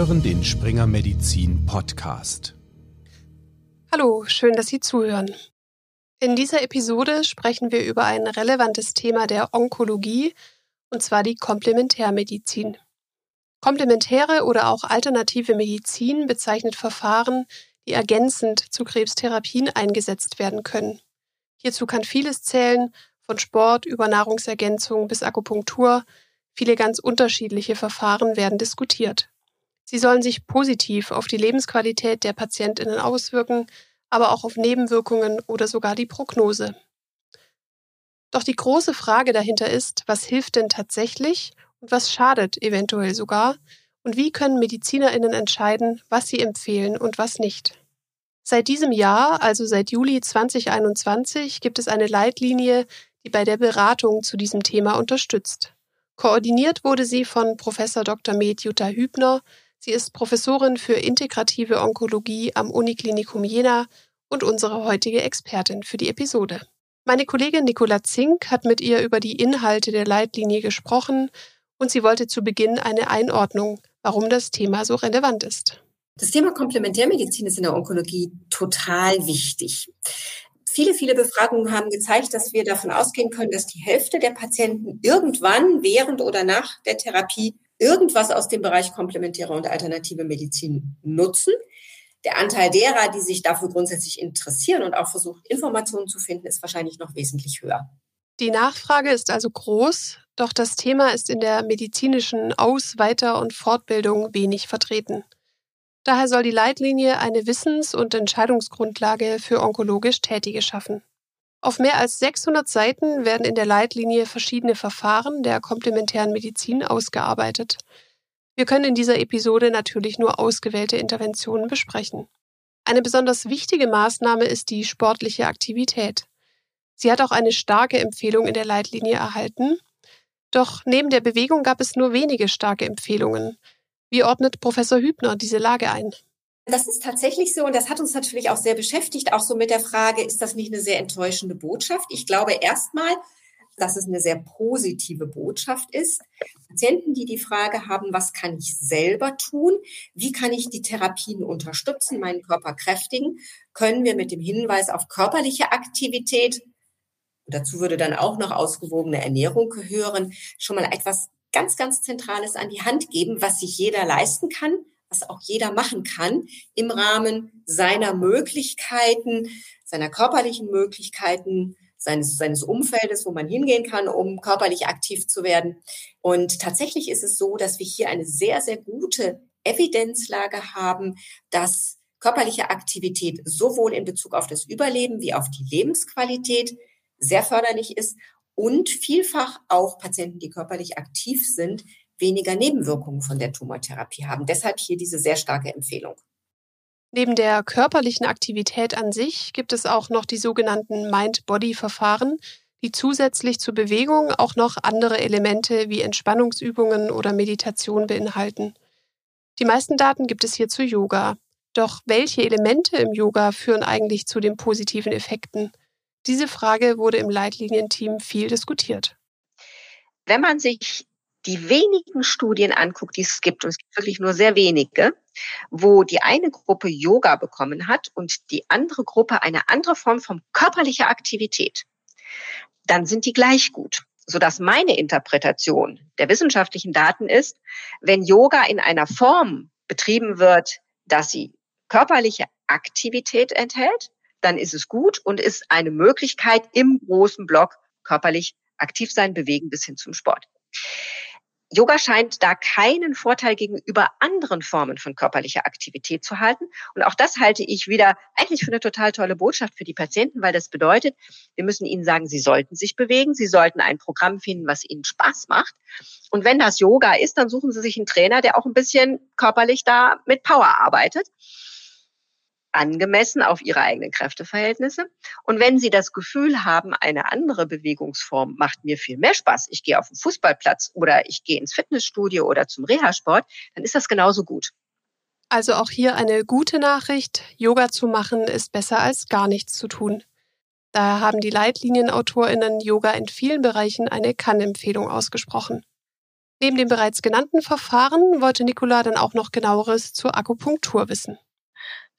hören den Springer Medizin Podcast. Hallo, schön, dass Sie zuhören. In dieser Episode sprechen wir über ein relevantes Thema der Onkologie, und zwar die Komplementärmedizin. Komplementäre oder auch alternative Medizin bezeichnet Verfahren, die ergänzend zu Krebstherapien eingesetzt werden können. Hierzu kann vieles zählen, von Sport über Nahrungsergänzung bis Akupunktur. Viele ganz unterschiedliche Verfahren werden diskutiert. Sie sollen sich positiv auf die Lebensqualität der Patientinnen auswirken, aber auch auf Nebenwirkungen oder sogar die Prognose. Doch die große Frage dahinter ist, was hilft denn tatsächlich und was schadet eventuell sogar und wie können Medizinerinnen entscheiden, was sie empfehlen und was nicht. Seit diesem Jahr, also seit Juli 2021, gibt es eine Leitlinie, die bei der Beratung zu diesem Thema unterstützt. Koordiniert wurde sie von Prof. Dr. Med Jutta Hübner. Sie ist Professorin für integrative Onkologie am Uniklinikum Jena und unsere heutige Expertin für die Episode. Meine Kollegin Nicola Zink hat mit ihr über die Inhalte der Leitlinie gesprochen und sie wollte zu Beginn eine Einordnung, warum das Thema so relevant ist. Das Thema Komplementärmedizin ist in der Onkologie total wichtig. Viele, viele Befragungen haben gezeigt, dass wir davon ausgehen können, dass die Hälfte der Patienten irgendwann während oder nach der Therapie irgendwas aus dem Bereich komplementäre und alternative Medizin nutzen. Der Anteil derer, die sich dafür grundsätzlich interessieren und auch versuchen, Informationen zu finden, ist wahrscheinlich noch wesentlich höher. Die Nachfrage ist also groß, doch das Thema ist in der medizinischen Aus-, Weiter- und Fortbildung wenig vertreten. Daher soll die Leitlinie eine Wissens- und Entscheidungsgrundlage für onkologisch Tätige schaffen. Auf mehr als 600 Seiten werden in der Leitlinie verschiedene Verfahren der komplementären Medizin ausgearbeitet. Wir können in dieser Episode natürlich nur ausgewählte Interventionen besprechen. Eine besonders wichtige Maßnahme ist die sportliche Aktivität. Sie hat auch eine starke Empfehlung in der Leitlinie erhalten. Doch neben der Bewegung gab es nur wenige starke Empfehlungen. Wie ordnet Professor Hübner diese Lage ein? Das ist tatsächlich so und das hat uns natürlich auch sehr beschäftigt, auch so mit der Frage, ist das nicht eine sehr enttäuschende Botschaft? Ich glaube erstmal, dass es eine sehr positive Botschaft ist. Patienten, die die Frage haben, was kann ich selber tun? Wie kann ich die Therapien unterstützen, meinen Körper kräftigen? Können wir mit dem Hinweis auf körperliche Aktivität, dazu würde dann auch noch ausgewogene Ernährung gehören, schon mal etwas ganz, ganz Zentrales an die Hand geben, was sich jeder leisten kann, was auch jeder machen kann im Rahmen seiner Möglichkeiten, seiner körperlichen Möglichkeiten, seines, seines Umfeldes, wo man hingehen kann, um körperlich aktiv zu werden. Und tatsächlich ist es so, dass wir hier eine sehr, sehr gute Evidenzlage haben, dass körperliche Aktivität sowohl in Bezug auf das Überleben wie auf die Lebensqualität sehr förderlich ist und vielfach auch Patienten, die körperlich aktiv sind, weniger Nebenwirkungen von der Tumortherapie haben. Deshalb hier diese sehr starke Empfehlung. Neben der körperlichen Aktivität an sich gibt es auch noch die sogenannten Mind-Body-Verfahren, die zusätzlich zur Bewegung auch noch andere Elemente wie Entspannungsübungen oder Meditation beinhalten. Die meisten Daten gibt es hier zu Yoga. Doch welche Elemente im Yoga führen eigentlich zu den positiven Effekten? Diese Frage wurde im Leitlinienteam viel diskutiert. Wenn man sich die wenigen Studien anguckt, die es gibt, und es gibt wirklich nur sehr wenige, wo die eine Gruppe Yoga bekommen hat und die andere Gruppe eine andere Form von körperlicher Aktivität, dann sind die gleich gut. Sodass meine Interpretation der wissenschaftlichen Daten ist, wenn Yoga in einer Form betrieben wird, dass sie körperliche Aktivität enthält, dann ist es gut und ist eine Möglichkeit im großen Block körperlich aktiv sein, bewegen bis hin zum Sport. Yoga scheint da keinen Vorteil gegenüber anderen Formen von körperlicher Aktivität zu halten. Und auch das halte ich wieder eigentlich für eine total tolle Botschaft für die Patienten, weil das bedeutet, wir müssen ihnen sagen, sie sollten sich bewegen, sie sollten ein Programm finden, was ihnen Spaß macht. Und wenn das Yoga ist, dann suchen sie sich einen Trainer, der auch ein bisschen körperlich da mit Power arbeitet angemessen auf ihre eigenen Kräfteverhältnisse. Und wenn Sie das Gefühl haben, eine andere Bewegungsform macht mir viel mehr Spaß, ich gehe auf den Fußballplatz oder ich gehe ins Fitnessstudio oder zum Reha-Sport, dann ist das genauso gut. Also auch hier eine gute Nachricht. Yoga zu machen ist besser als gar nichts zu tun. Daher haben die Leitlinienautorinnen Yoga in vielen Bereichen eine Kann-Empfehlung ausgesprochen. Neben den bereits genannten Verfahren wollte Nicola dann auch noch genaueres zur Akupunktur wissen.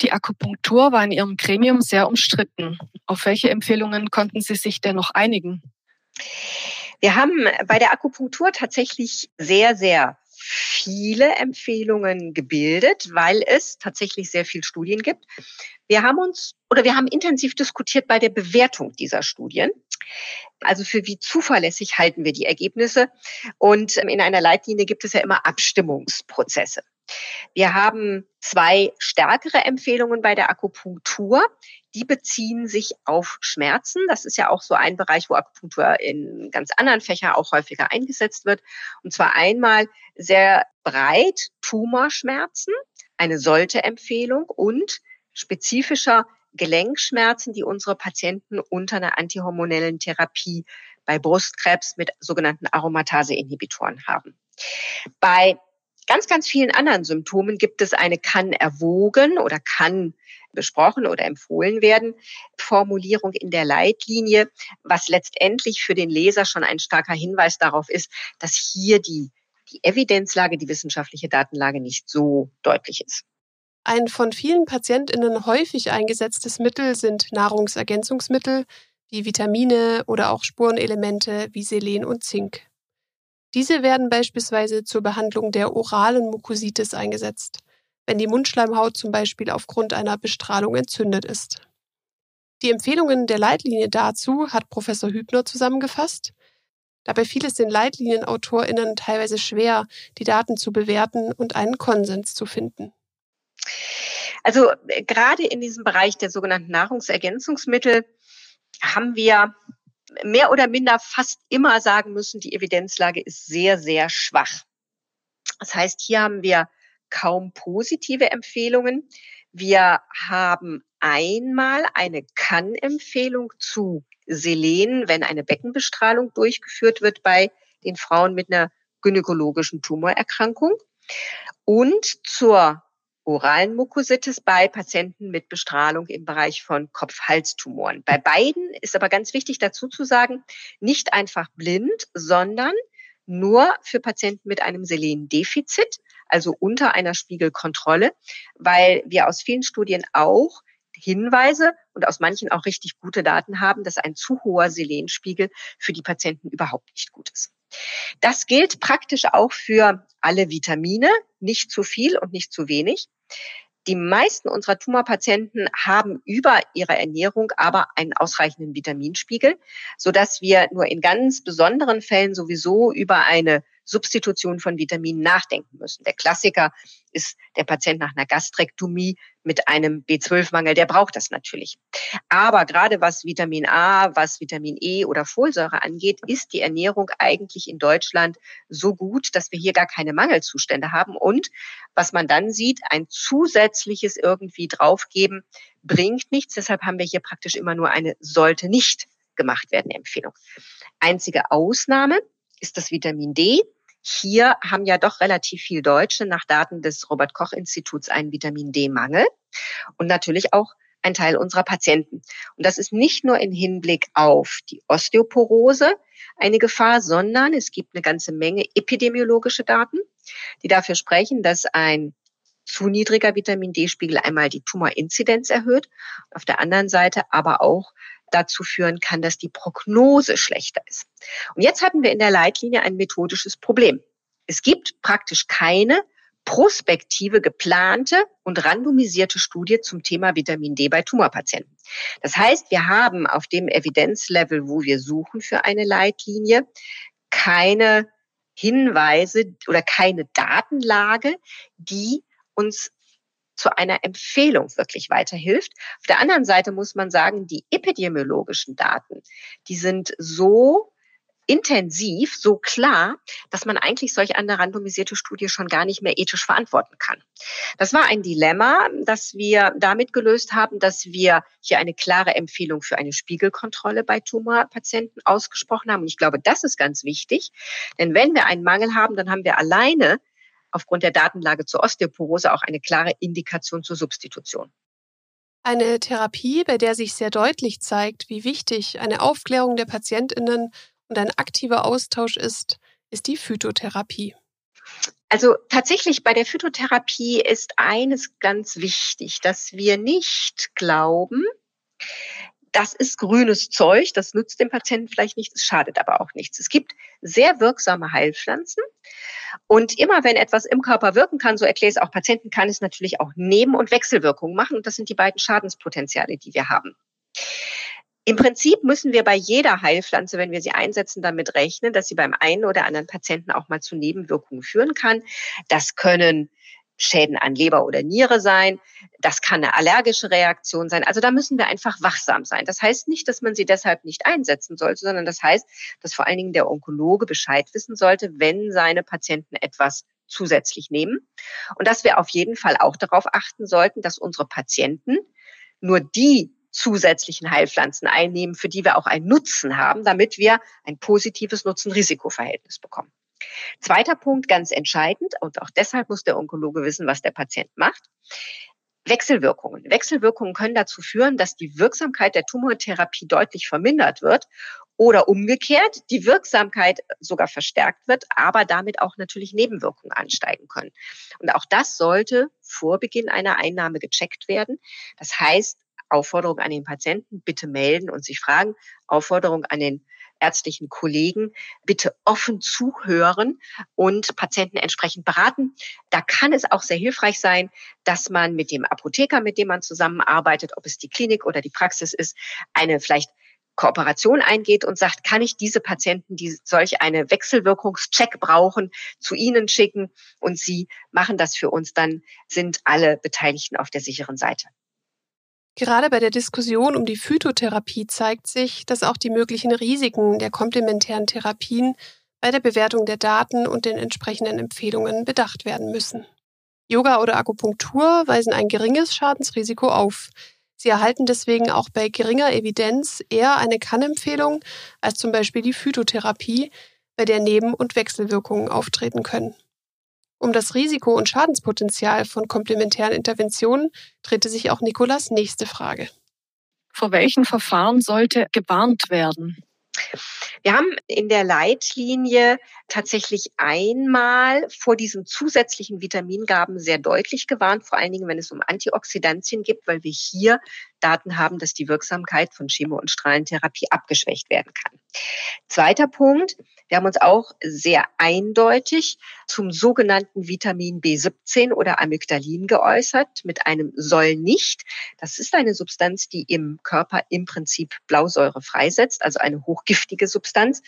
Die Akupunktur war in Ihrem Gremium sehr umstritten. Auf welche Empfehlungen konnten Sie sich denn noch einigen? Wir haben bei der Akupunktur tatsächlich sehr, sehr viele Empfehlungen gebildet, weil es tatsächlich sehr viele Studien gibt. Wir haben uns oder wir haben intensiv diskutiert bei der Bewertung dieser Studien. Also für wie zuverlässig halten wir die Ergebnisse? Und in einer Leitlinie gibt es ja immer Abstimmungsprozesse. Wir haben zwei stärkere Empfehlungen bei der Akupunktur. Die beziehen sich auf Schmerzen. Das ist ja auch so ein Bereich, wo Akupunktur in ganz anderen Fächern auch häufiger eingesetzt wird. Und zwar einmal sehr breit Tumorschmerzen, eine sollte Empfehlung und spezifischer Gelenkschmerzen, die unsere Patienten unter einer antihormonellen Therapie bei Brustkrebs mit sogenannten Aromatase-Inhibitoren haben. Bei ganz, ganz vielen anderen Symptomen gibt es eine kann erwogen oder kann besprochen oder empfohlen werden, Formulierung in der Leitlinie, was letztendlich für den Leser schon ein starker Hinweis darauf ist, dass hier die, die Evidenzlage, die wissenschaftliche Datenlage nicht so deutlich ist. Ein von vielen PatientInnen häufig eingesetztes Mittel sind Nahrungsergänzungsmittel wie Vitamine oder auch Spurenelemente wie Selen und Zink. Diese werden beispielsweise zur Behandlung der oralen Mukositis eingesetzt, wenn die Mundschleimhaut zum Beispiel aufgrund einer Bestrahlung entzündet ist. Die Empfehlungen der Leitlinie dazu hat Professor Hübner zusammengefasst. Dabei fiel es den Leitlinienautorinnen teilweise schwer, die Daten zu bewerten und einen Konsens zu finden. Also äh, gerade in diesem Bereich der sogenannten Nahrungsergänzungsmittel haben wir mehr oder minder fast immer sagen müssen, die Evidenzlage ist sehr, sehr schwach. Das heißt, hier haben wir kaum positive Empfehlungen. Wir haben einmal eine Kann-Empfehlung zu Selen, wenn eine Beckenbestrahlung durchgeführt wird bei den Frauen mit einer gynäkologischen Tumorerkrankung und zur oralen Mukositis bei Patienten mit Bestrahlung im Bereich von Kopf-Hals-Tumoren. Bei beiden ist aber ganz wichtig dazu zu sagen, nicht einfach blind, sondern nur für Patienten mit einem Selendefizit, also unter einer Spiegelkontrolle, weil wir aus vielen Studien auch Hinweise und aus manchen auch richtig gute Daten haben, dass ein zu hoher Selenspiegel für die Patienten überhaupt nicht gut ist. Das gilt praktisch auch für alle Vitamine, nicht zu viel und nicht zu wenig. Die meisten unserer Tumorpatienten haben über ihre Ernährung aber einen ausreichenden Vitaminspiegel, so wir nur in ganz besonderen Fällen sowieso über eine Substitution von Vitaminen nachdenken müssen. Der Klassiker ist der Patient nach einer Gastrektomie mit einem B12-Mangel, der braucht das natürlich. Aber gerade was Vitamin A, was Vitamin E oder Folsäure angeht, ist die Ernährung eigentlich in Deutschland so gut, dass wir hier gar keine Mangelzustände haben. Und was man dann sieht, ein zusätzliches irgendwie draufgeben, bringt nichts. Deshalb haben wir hier praktisch immer nur eine sollte nicht gemacht werden Empfehlung. Einzige Ausnahme ist das Vitamin D. Hier haben ja doch relativ viel Deutsche nach Daten des Robert Koch Instituts einen Vitamin D-Mangel und natürlich auch ein Teil unserer Patienten. Und das ist nicht nur im Hinblick auf die Osteoporose eine Gefahr, sondern es gibt eine ganze Menge epidemiologische Daten, die dafür sprechen, dass ein zu niedriger Vitamin D-Spiegel einmal die Tumorinzidenz erhöht, auf der anderen Seite aber auch dazu führen kann, dass die Prognose schlechter ist. Und jetzt hatten wir in der Leitlinie ein methodisches Problem. Es gibt praktisch keine prospektive, geplante und randomisierte Studie zum Thema Vitamin D bei Tumorpatienten. Das heißt, wir haben auf dem Evidenzlevel, wo wir suchen für eine Leitlinie, keine Hinweise oder keine Datenlage, die uns zu einer Empfehlung wirklich weiterhilft. Auf der anderen Seite muss man sagen, die epidemiologischen Daten, die sind so intensiv, so klar, dass man eigentlich solch eine randomisierte Studie schon gar nicht mehr ethisch verantworten kann. Das war ein Dilemma, das wir damit gelöst haben, dass wir hier eine klare Empfehlung für eine Spiegelkontrolle bei Tumorpatienten ausgesprochen haben. Und ich glaube, das ist ganz wichtig, denn wenn wir einen Mangel haben, dann haben wir alleine aufgrund der Datenlage zur Osteoporose auch eine klare Indikation zur Substitution. Eine Therapie, bei der sich sehr deutlich zeigt, wie wichtig eine Aufklärung der Patientinnen und ein aktiver Austausch ist, ist die Phytotherapie. Also tatsächlich bei der Phytotherapie ist eines ganz wichtig, dass wir nicht glauben, das ist grünes Zeug, das nützt dem Patienten vielleicht nichts, es schadet aber auch nichts. Es gibt sehr wirksame Heilpflanzen und immer wenn etwas im Körper wirken kann, so erkläre ich es auch Patienten, kann es natürlich auch Neben- und Wechselwirkungen machen und das sind die beiden Schadenspotenziale, die wir haben. Im Prinzip müssen wir bei jeder Heilpflanze, wenn wir sie einsetzen, damit rechnen, dass sie beim einen oder anderen Patienten auch mal zu Nebenwirkungen führen kann. Das können Schäden an Leber oder Niere sein. Das kann eine allergische Reaktion sein. Also da müssen wir einfach wachsam sein. Das heißt nicht, dass man sie deshalb nicht einsetzen sollte, sondern das heißt, dass vor allen Dingen der Onkologe Bescheid wissen sollte, wenn seine Patienten etwas zusätzlich nehmen. Und dass wir auf jeden Fall auch darauf achten sollten, dass unsere Patienten nur die zusätzlichen Heilpflanzen einnehmen, für die wir auch einen Nutzen haben, damit wir ein positives Nutzen-Risiko-Verhältnis bekommen. Zweiter Punkt, ganz entscheidend, und auch deshalb muss der Onkologe wissen, was der Patient macht. Wechselwirkungen. Wechselwirkungen können dazu führen, dass die Wirksamkeit der Tumortherapie deutlich vermindert wird oder umgekehrt die Wirksamkeit sogar verstärkt wird, aber damit auch natürlich Nebenwirkungen ansteigen können. Und auch das sollte vor Beginn einer Einnahme gecheckt werden. Das heißt, Aufforderung an den Patienten, bitte melden und sich fragen. Aufforderung an den ärztlichen Kollegen, bitte offen zuhören und Patienten entsprechend beraten. Da kann es auch sehr hilfreich sein, dass man mit dem Apotheker, mit dem man zusammenarbeitet, ob es die Klinik oder die Praxis ist, eine vielleicht Kooperation eingeht und sagt, kann ich diese Patienten, die solch eine Wechselwirkungscheck brauchen, zu Ihnen schicken und Sie machen das für uns, dann sind alle Beteiligten auf der sicheren Seite. Gerade bei der Diskussion um die Phytotherapie zeigt sich, dass auch die möglichen Risiken der komplementären Therapien bei der Bewertung der Daten und den entsprechenden Empfehlungen bedacht werden müssen. Yoga oder Akupunktur weisen ein geringes Schadensrisiko auf. Sie erhalten deswegen auch bei geringer Evidenz eher eine Kannempfehlung als zum Beispiel die Phytotherapie, bei der Neben- und Wechselwirkungen auftreten können. Um das Risiko und Schadenspotenzial von komplementären Interventionen drehte sich auch Nikolas nächste Frage. Vor welchen Verfahren sollte gewarnt werden? Wir haben in der Leitlinie tatsächlich einmal vor diesen zusätzlichen Vitamingaben sehr deutlich gewarnt, vor allen Dingen, wenn es um Antioxidantien gibt, weil wir hier Daten haben, dass die Wirksamkeit von Chemo- und Strahlentherapie abgeschwächt werden kann. Zweiter Punkt, wir haben uns auch sehr eindeutig zum sogenannten Vitamin B17 oder Amygdalin geäußert mit einem soll nicht. Das ist eine Substanz, die im Körper im Prinzip Blausäure freisetzt, also eine hochgiftige Substanz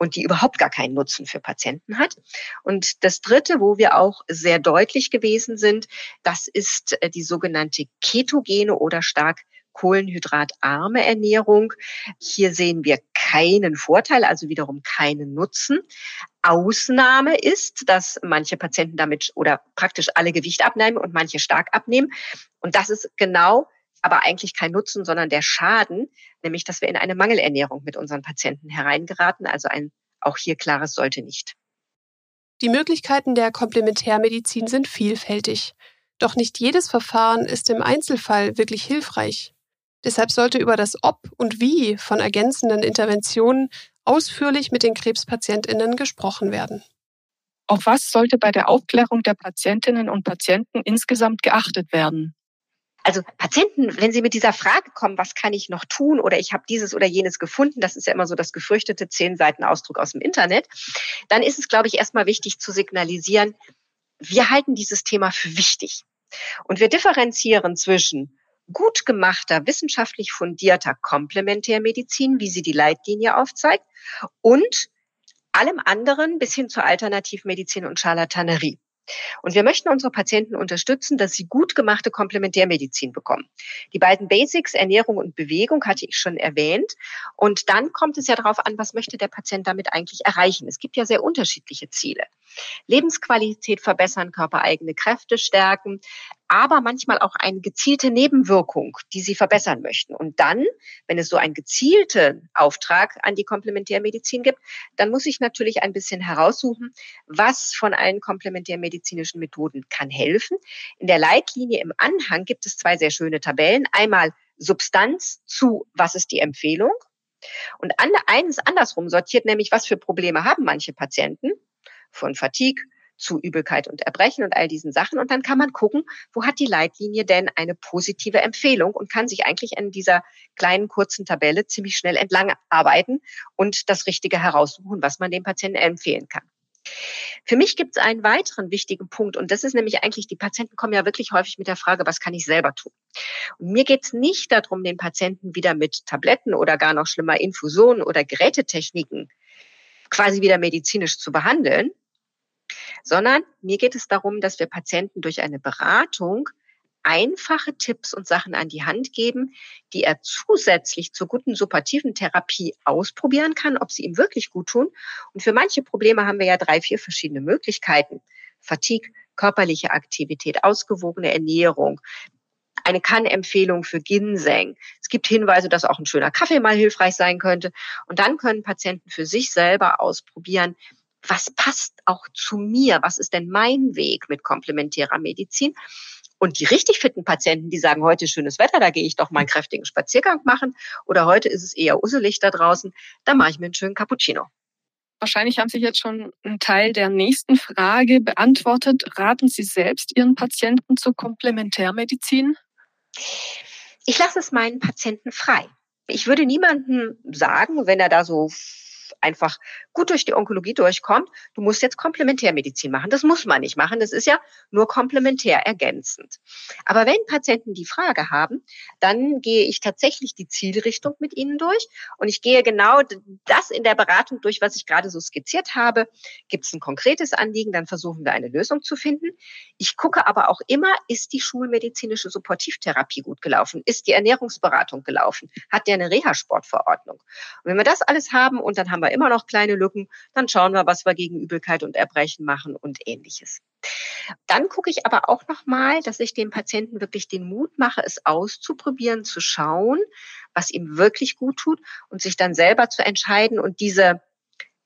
und die überhaupt gar keinen Nutzen für Patienten hat. Und das Dritte, wo wir auch sehr deutlich gewesen sind, das ist äh, die sogenannte ketogene oder stark kohlenhydratarme Ernährung. Hier sehen wir keinen Vorteil, also wiederum keinen Nutzen. Ausnahme ist, dass manche Patienten damit oder praktisch alle Gewicht abnehmen und manche stark abnehmen. Und das ist genau aber eigentlich kein Nutzen, sondern der Schaden, nämlich dass wir in eine Mangelernährung mit unseren Patienten hereingeraten. Also ein auch hier klares sollte nicht. Die Möglichkeiten der Komplementärmedizin sind vielfältig. Doch nicht jedes Verfahren ist im Einzelfall wirklich hilfreich. Deshalb sollte über das Ob und Wie von ergänzenden Interventionen ausführlich mit den Krebspatientinnen gesprochen werden. Auf was sollte bei der Aufklärung der Patientinnen und Patienten insgesamt geachtet werden? Also Patienten, wenn sie mit dieser Frage kommen, was kann ich noch tun oder ich habe dieses oder jenes gefunden, das ist ja immer so das gefürchtete zehn Seiten Ausdruck aus dem Internet, dann ist es, glaube ich, erstmal wichtig zu signalisieren, wir halten dieses Thema für wichtig. Und wir differenzieren zwischen gut gemachter, wissenschaftlich fundierter Komplementärmedizin, wie sie die Leitlinie aufzeigt, und allem anderen bis hin zur Alternativmedizin und Charlatanerie. Und wir möchten unsere Patienten unterstützen, dass sie gut gemachte Komplementärmedizin bekommen. Die beiden Basics, Ernährung und Bewegung, hatte ich schon erwähnt. Und dann kommt es ja darauf an, was möchte der Patient damit eigentlich erreichen. Es gibt ja sehr unterschiedliche Ziele. Lebensqualität verbessern, körpereigene Kräfte stärken, aber manchmal auch eine gezielte Nebenwirkung, die sie verbessern möchten. Und dann, wenn es so einen gezielten Auftrag an die Komplementärmedizin gibt, dann muss ich natürlich ein bisschen heraussuchen, was von allen komplementärmedizinischen Methoden kann helfen. In der Leitlinie im Anhang gibt es zwei sehr schöne Tabellen. Einmal Substanz zu, was ist die Empfehlung? Und eines andersrum sortiert nämlich, was für Probleme haben manche Patienten von Fatigue zu Übelkeit und Erbrechen und all diesen Sachen. Und dann kann man gucken, wo hat die Leitlinie denn eine positive Empfehlung und kann sich eigentlich in dieser kleinen kurzen Tabelle ziemlich schnell entlang arbeiten und das Richtige heraussuchen, was man dem Patienten empfehlen kann. Für mich gibt es einen weiteren wichtigen Punkt und das ist nämlich eigentlich, die Patienten kommen ja wirklich häufig mit der Frage, was kann ich selber tun? Und mir geht es nicht darum, den Patienten wieder mit Tabletten oder gar noch schlimmer Infusionen oder Gerätetechniken quasi wieder medizinisch zu behandeln, sondern mir geht es darum, dass wir Patienten durch eine Beratung einfache Tipps und Sachen an die Hand geben, die er zusätzlich zur guten suppativen Therapie ausprobieren kann, ob sie ihm wirklich gut tun. Und für manche Probleme haben wir ja drei, vier verschiedene Möglichkeiten. Fatigue, körperliche Aktivität, ausgewogene Ernährung, eine Kann-Empfehlung für Ginseng. Es gibt Hinweise, dass auch ein schöner Kaffee mal hilfreich sein könnte. Und dann können Patienten für sich selber ausprobieren, was passt auch zu mir? Was ist denn mein Weg mit komplementärer Medizin? Und die richtig fitten Patienten, die sagen, heute schönes Wetter, da gehe ich doch mal einen kräftigen Spaziergang machen. Oder heute ist es eher uselig da draußen, da mache ich mir einen schönen Cappuccino. Wahrscheinlich haben Sie jetzt schon einen Teil der nächsten Frage beantwortet. Raten Sie selbst Ihren Patienten zur Komplementärmedizin? Ich lasse es meinen Patienten frei. Ich würde niemandem sagen, wenn er da so einfach gut durch die Onkologie durchkommt, du musst jetzt Komplementärmedizin machen. Das muss man nicht machen. Das ist ja nur komplementär ergänzend. Aber wenn Patienten die Frage haben, dann gehe ich tatsächlich die Zielrichtung mit ihnen durch und ich gehe genau das in der Beratung durch, was ich gerade so skizziert habe. Gibt es ein konkretes Anliegen, dann versuchen wir eine Lösung zu finden. Ich gucke aber auch immer, ist die schulmedizinische Supportivtherapie gut gelaufen? Ist die Ernährungsberatung gelaufen? Hat der eine Reha-Sportverordnung? Und wenn wir das alles haben und dann haben wir immer noch kleine Lücken, dann schauen wir, was wir gegen Übelkeit und Erbrechen machen und ähnliches. Dann gucke ich aber auch noch mal, dass ich dem Patienten wirklich den Mut mache, es auszuprobieren, zu schauen, was ihm wirklich gut tut und sich dann selber zu entscheiden und diese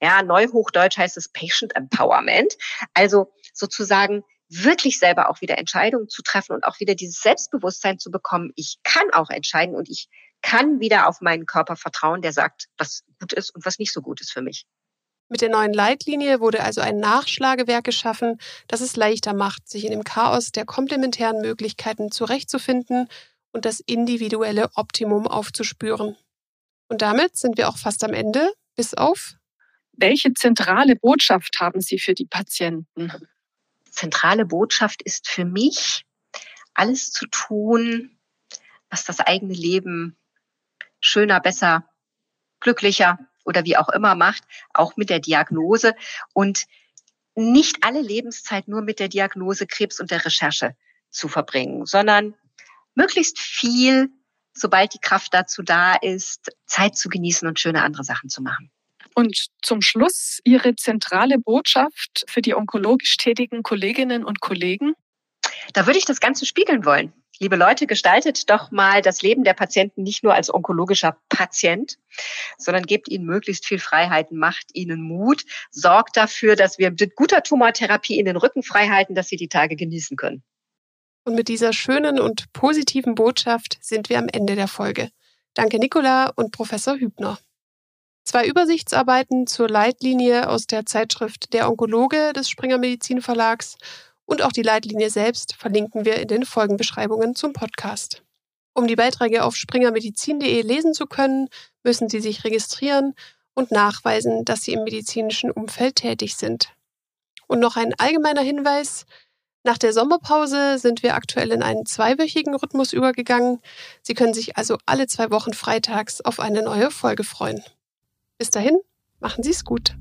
ja, Neuhochdeutsch heißt es Patient Empowerment. Also sozusagen wirklich selber auch wieder Entscheidungen zu treffen und auch wieder dieses Selbstbewusstsein zu bekommen. Ich kann auch entscheiden und ich kann wieder auf meinen Körper vertrauen, der sagt, was gut ist und was nicht so gut ist für mich. Mit der neuen Leitlinie wurde also ein Nachschlagewerk geschaffen, das es leichter macht, sich in dem Chaos der komplementären Möglichkeiten zurechtzufinden und das individuelle Optimum aufzuspüren. Und damit sind wir auch fast am Ende, bis auf. Welche zentrale Botschaft haben Sie für die Patienten? Zentrale Botschaft ist für mich, alles zu tun, was das eigene Leben schöner, besser, glücklicher oder wie auch immer macht, auch mit der Diagnose und nicht alle Lebenszeit nur mit der Diagnose Krebs und der Recherche zu verbringen, sondern möglichst viel, sobald die Kraft dazu da ist, Zeit zu genießen und schöne andere Sachen zu machen. Und zum Schluss Ihre zentrale Botschaft für die onkologisch tätigen Kolleginnen und Kollegen? Da würde ich das Ganze spiegeln wollen. Liebe Leute, gestaltet doch mal das Leben der Patienten nicht nur als onkologischer Patient, sondern gebt ihnen möglichst viel Freiheiten, macht ihnen Mut, sorgt dafür, dass wir mit guter Tumortherapie ihnen den Rücken frei halten, dass sie die Tage genießen können. Und mit dieser schönen und positiven Botschaft sind wir am Ende der Folge. Danke Nicola und Professor Hübner. Zwei Übersichtsarbeiten zur Leitlinie aus der Zeitschrift Der Onkologe des Springer Medizin Verlags und auch die Leitlinie selbst verlinken wir in den Folgenbeschreibungen zum Podcast. Um die Beiträge auf springermedizin.de lesen zu können, müssen Sie sich registrieren und nachweisen, dass Sie im medizinischen Umfeld tätig sind. Und noch ein allgemeiner Hinweis. Nach der Sommerpause sind wir aktuell in einen zweiwöchigen Rhythmus übergegangen. Sie können sich also alle zwei Wochen freitags auf eine neue Folge freuen. Bis dahin, machen Sie es gut.